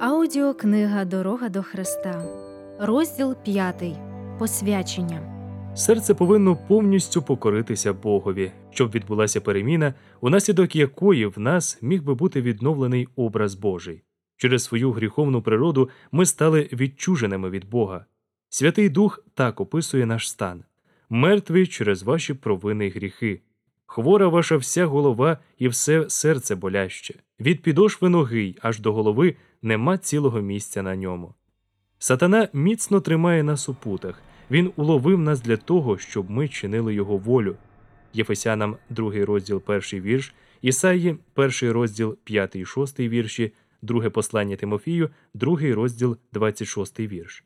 Аудіокнига Дорога до Христа, розділ 5. Посвячення. Серце повинно повністю покоритися Богові, щоб відбулася переміна, унаслідок якої в нас міг би бути відновлений образ Божий. Через свою гріховну природу ми стали відчуженими від Бога. Святий Дух так описує наш стан мертві через ваші провини й гріхи. Хвора ваша вся голова і все серце боляще. Від підошви ноги аж до голови нема цілого місця на ньому. Сатана міцно тримає нас у путах. Він уловив нас для того, щоб ми чинили його волю. Єфесянам 2 розділ 1 вірш, Ісаї 1 розділ 5 і 6 вірші, друге послання Тимофію, 2 розділ 26 вірш.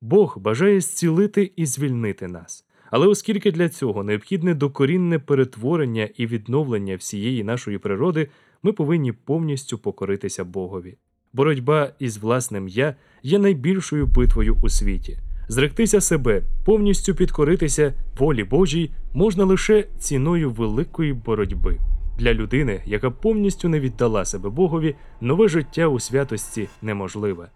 Бог бажає зцілити і звільнити нас. Але оскільки для цього необхідне докорінне перетворення і відновлення всієї нашої природи, ми повинні повністю покоритися Богові. Боротьба із власним я є найбільшою битвою у світі. Зректися себе, повністю підкоритися волі Божій можна лише ціною великої боротьби. Для людини, яка повністю не віддала себе Богові, нове життя у святості неможливе.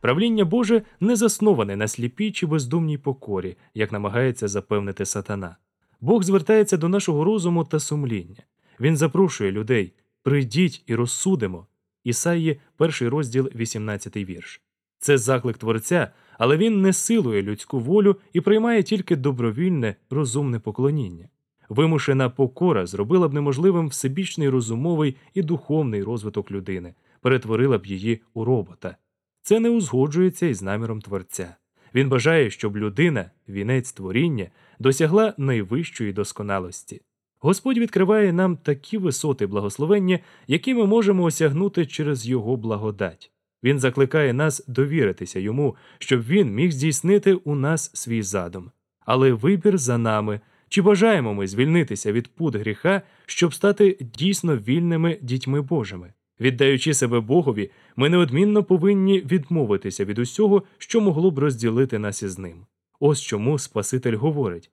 Правління Боже не засноване на сліпій чи бездумній покорі, як намагається запевнити сатана. Бог звертається до нашого розуму та сумління. Він запрошує людей прийдіть і розсудимо. Ісаї, перший розділ, 18 вірш. Це заклик Творця, але він не силує людську волю і приймає тільки добровільне, розумне поклоніння. Вимушена покора зробила б неможливим всебічний розумовий і духовний розвиток людини, перетворила б її у робота. Це не узгоджується із наміром Творця. Він бажає, щоб людина, вінець творіння, досягла найвищої досконалості. Господь відкриває нам такі висоти благословення, які ми можемо осягнути через Його благодать. Він закликає нас довіритися йому, щоб він міг здійснити у нас свій задум. Але вибір за нами, чи бажаємо ми звільнитися від пут гріха, щоб стати дійсно вільними дітьми Божими. Віддаючи себе Богові, ми неодмінно повинні відмовитися від усього, що могло б розділити нас із ним. Ось чому Спаситель говорить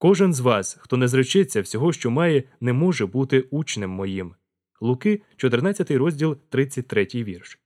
Кожен з вас, хто не зречеться всього, що має, не може бути учнем моїм. Луки, 14 розділ, 33 вірш.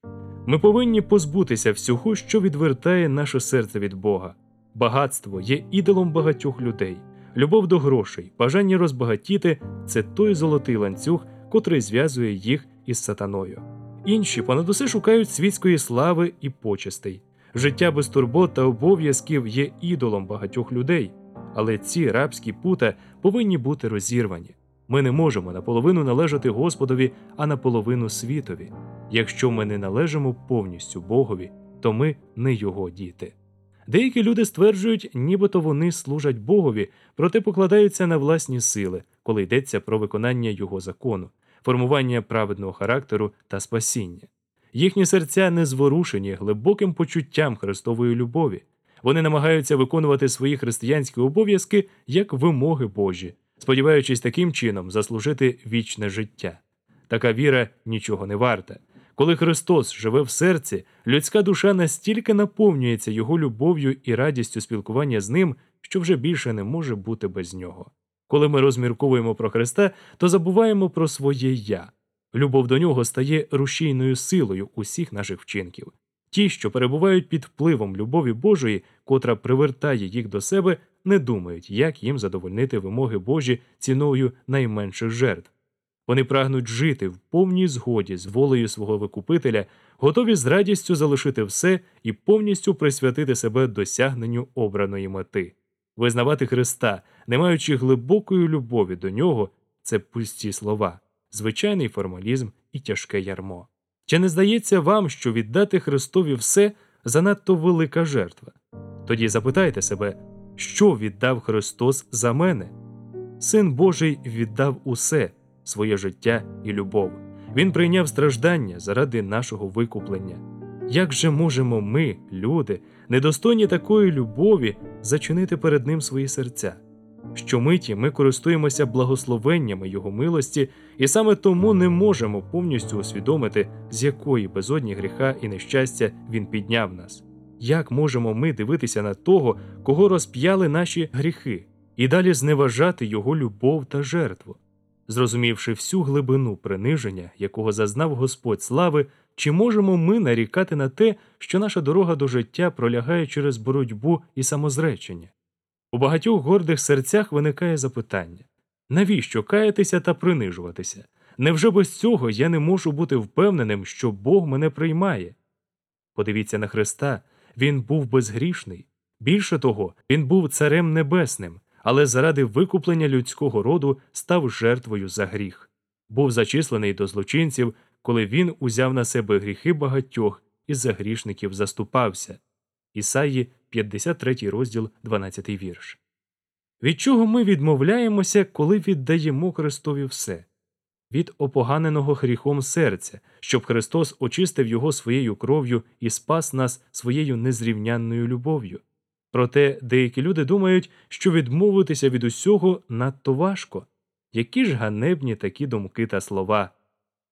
Ми повинні позбутися всього, що відвертає наше серце від Бога. Багатство є ідолом багатьох людей. Любов до грошей, бажання розбагатіти це той золотий ланцюг, котрий зв'язує їх із сатаною. Інші понад усе шукають світської слави і почестей. Життя без турбот та обов'язків є ідолом багатьох людей, але ці рабські пута повинні бути розірвані. Ми не можемо наполовину належати Господові, а наполовину світові. Якщо ми не належимо повністю Богові, то ми не його діти. Деякі люди стверджують, нібито вони служать Богові, проте покладаються на власні сили, коли йдеться про виконання його закону, формування праведного характеру та спасіння. Їхні серця не зворушені глибоким почуттям Христової любові. Вони намагаються виконувати свої християнські обов'язки як вимоги Божі, сподіваючись таким чином заслужити вічне життя. Така віра нічого не варта. Коли Христос живе в серці, людська душа настільки наповнюється Його любов'ю і радістю спілкування з ним, що вже більше не може бути без нього. Коли ми розмірковуємо про Христа, то забуваємо про своє я. Любов до нього стає рушійною силою усіх наших вчинків. Ті, що перебувають під впливом любові Божої, котра привертає їх до себе, не думають, як їм задовольнити вимоги Божі ціною найменших жертв. Вони прагнуть жити в повній згоді з волею свого Викупителя, готові з радістю залишити все і повністю присвятити себе досягненню обраної мети. Визнавати Христа, не маючи глибокої любові до нього, це пусті слова, звичайний формалізм і тяжке ярмо. Чи не здається вам, що віддати Христові все занадто велика жертва? Тоді запитайте себе, що віддав Христос за мене? Син Божий віддав усе своє життя і любов. Він прийняв страждання заради нашого викуплення. Як же можемо ми, люди, недостойні такої любові, зачинити перед Ним свої серця? Щомиті ми користуємося благословеннями Його милості, і саме тому не можемо повністю усвідомити, з якої безодні гріха і нещастя Він підняв нас. Як можемо ми дивитися на того, кого розп'яли наші гріхи, і далі зневажати Його любов та жертву? Зрозумівши всю глибину приниження, якого зазнав Господь слави, чи можемо ми нарікати на те, що наша дорога до життя пролягає через боротьбу і самозречення? У багатьох гордих серцях виникає запитання навіщо каятися та принижуватися? Невже без цього я не можу бути впевненим, що Бог мене приймає? Подивіться на Христа, Він був безгрішний. Більше того, він був царем небесним, але заради викуплення людського роду став жертвою за гріх. Був зачислений до злочинців, коли він узяв на себе гріхи багатьох і за грішників заступався. Ісаї, 53 розділ, 12 вірш. Від чого ми відмовляємося, коли віддаємо Христові все? Від опоганеного гріхом серця, щоб Христос очистив його своєю кров'ю і спас нас своєю незрівнянною любов'ю. Проте деякі люди думають, що відмовитися від усього надто важко. Які ж ганебні такі думки та слова.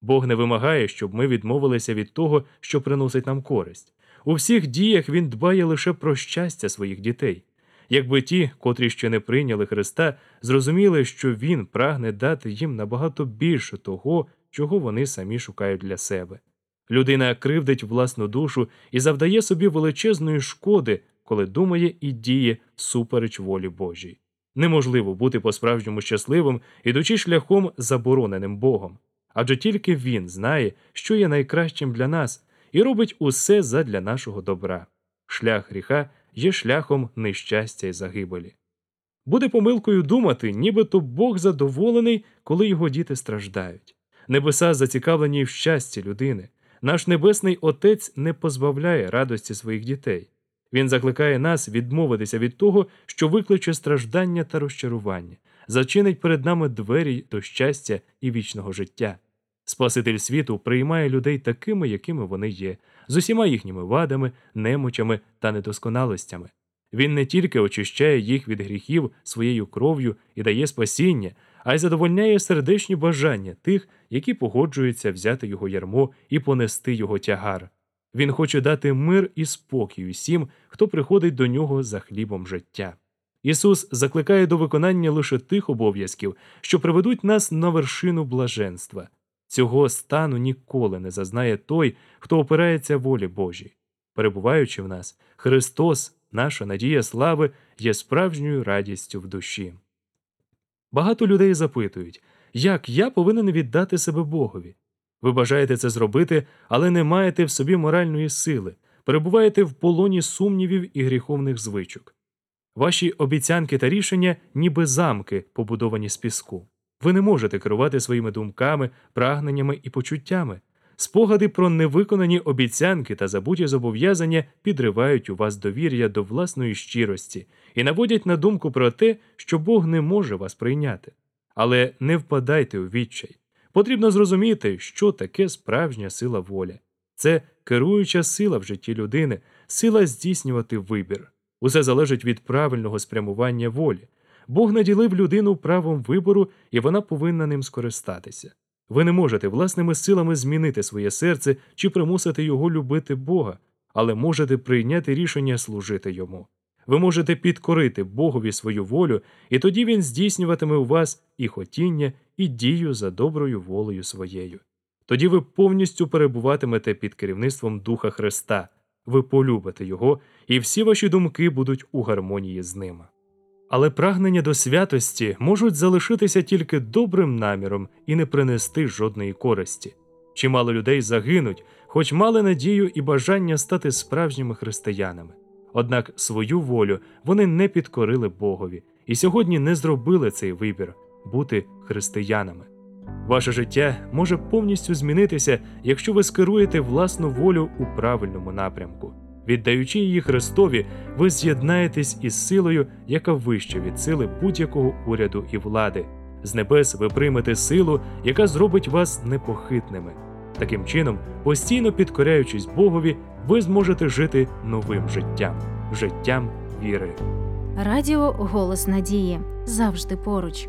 Бог не вимагає, щоб ми відмовилися від того, що приносить нам користь. У всіх діях Він дбає лише про щастя своїх дітей. Якби ті, котрі ще не прийняли Христа, зрозуміли, що Він прагне дати їм набагато більше того, чого вони самі шукають для себе. Людина кривдить власну душу і завдає собі величезної шкоди, коли думає і діє супереч волі Божій. Неможливо бути по-справжньому щасливим, ідучи шляхом, забороненим Богом. Адже тільки Він знає, що є найкращим для нас, і робить усе задля нашого добра. Шлях гріха є шляхом нещастя і загибелі. Буде помилкою думати, нібито Бог задоволений, коли його діти страждають. Небеса зацікавлені в щасті людини. Наш Небесний Отець не позбавляє радості своїх дітей. Він закликає нас відмовитися від того, що викличе страждання та розчарування, зачинить перед нами двері до щастя і вічного життя. Спаситель світу приймає людей такими, якими вони є, з усіма їхніми вадами, немочами та недосконалостями. Він не тільки очищає їх від гріхів своєю кров'ю і дає спасіння, а й задовольняє сердечні бажання тих, які погоджуються взяти його ярмо і понести його тягар. Він хоче дати мир і спокій усім, хто приходить до нього за хлібом життя. Ісус закликає до виконання лише тих обов'язків, що приведуть нас на вершину блаженства. Цього стану ніколи не зазнає той, хто опирається волі Божій. Перебуваючи в нас, Христос, наша надія слави, є справжньою радістю в душі. Багато людей запитують, як я повинен віддати себе Богові. Ви бажаєте це зробити, але не маєте в собі моральної сили, перебуваєте в полоні сумнівів і гріховних звичок. Ваші обіцянки та рішення, ніби замки, побудовані з піску. Ви не можете керувати своїми думками, прагненнями і почуттями. Спогади про невиконані обіцянки та забуті зобов'язання підривають у вас довір'я до власної щирості і наводять на думку про те, що Бог не може вас прийняти. Але не впадайте у відчай. Потрібно зрозуміти, що таке справжня сила волі. Це керуюча сила в житті людини, сила здійснювати вибір. Усе залежить від правильного спрямування волі. Бог наділив людину правом вибору, і вона повинна ним скористатися. Ви не можете власними силами змінити своє серце чи примусити його любити Бога, але можете прийняти рішення служити йому. Ви можете підкорити Богові свою волю, і тоді він здійснюватиме у вас і хотіння, і дію за доброю волею своєю. Тоді ви повністю перебуватимете під керівництвом Духа Христа, ви полюбите Його, і всі ваші думки будуть у гармонії з ним. Але прагнення до святості можуть залишитися тільки добрим наміром і не принести жодної користі. Чимало людей загинуть, хоч мали надію і бажання стати справжніми християнами. Однак свою волю вони не підкорили Богові і сьогодні не зробили цей вибір бути християнами. Ваше життя може повністю змінитися, якщо ви скеруєте власну волю у правильному напрямку. Віддаючи її Христові, ви з'єднаєтесь із силою, яка вища від сили будь-якого уряду і влади. З небес ви приймете силу, яка зробить вас непохитними. Таким чином, постійно підкоряючись Богові, ви зможете жити новим життям, життям віри. Радіо Голос Надії завжди поруч.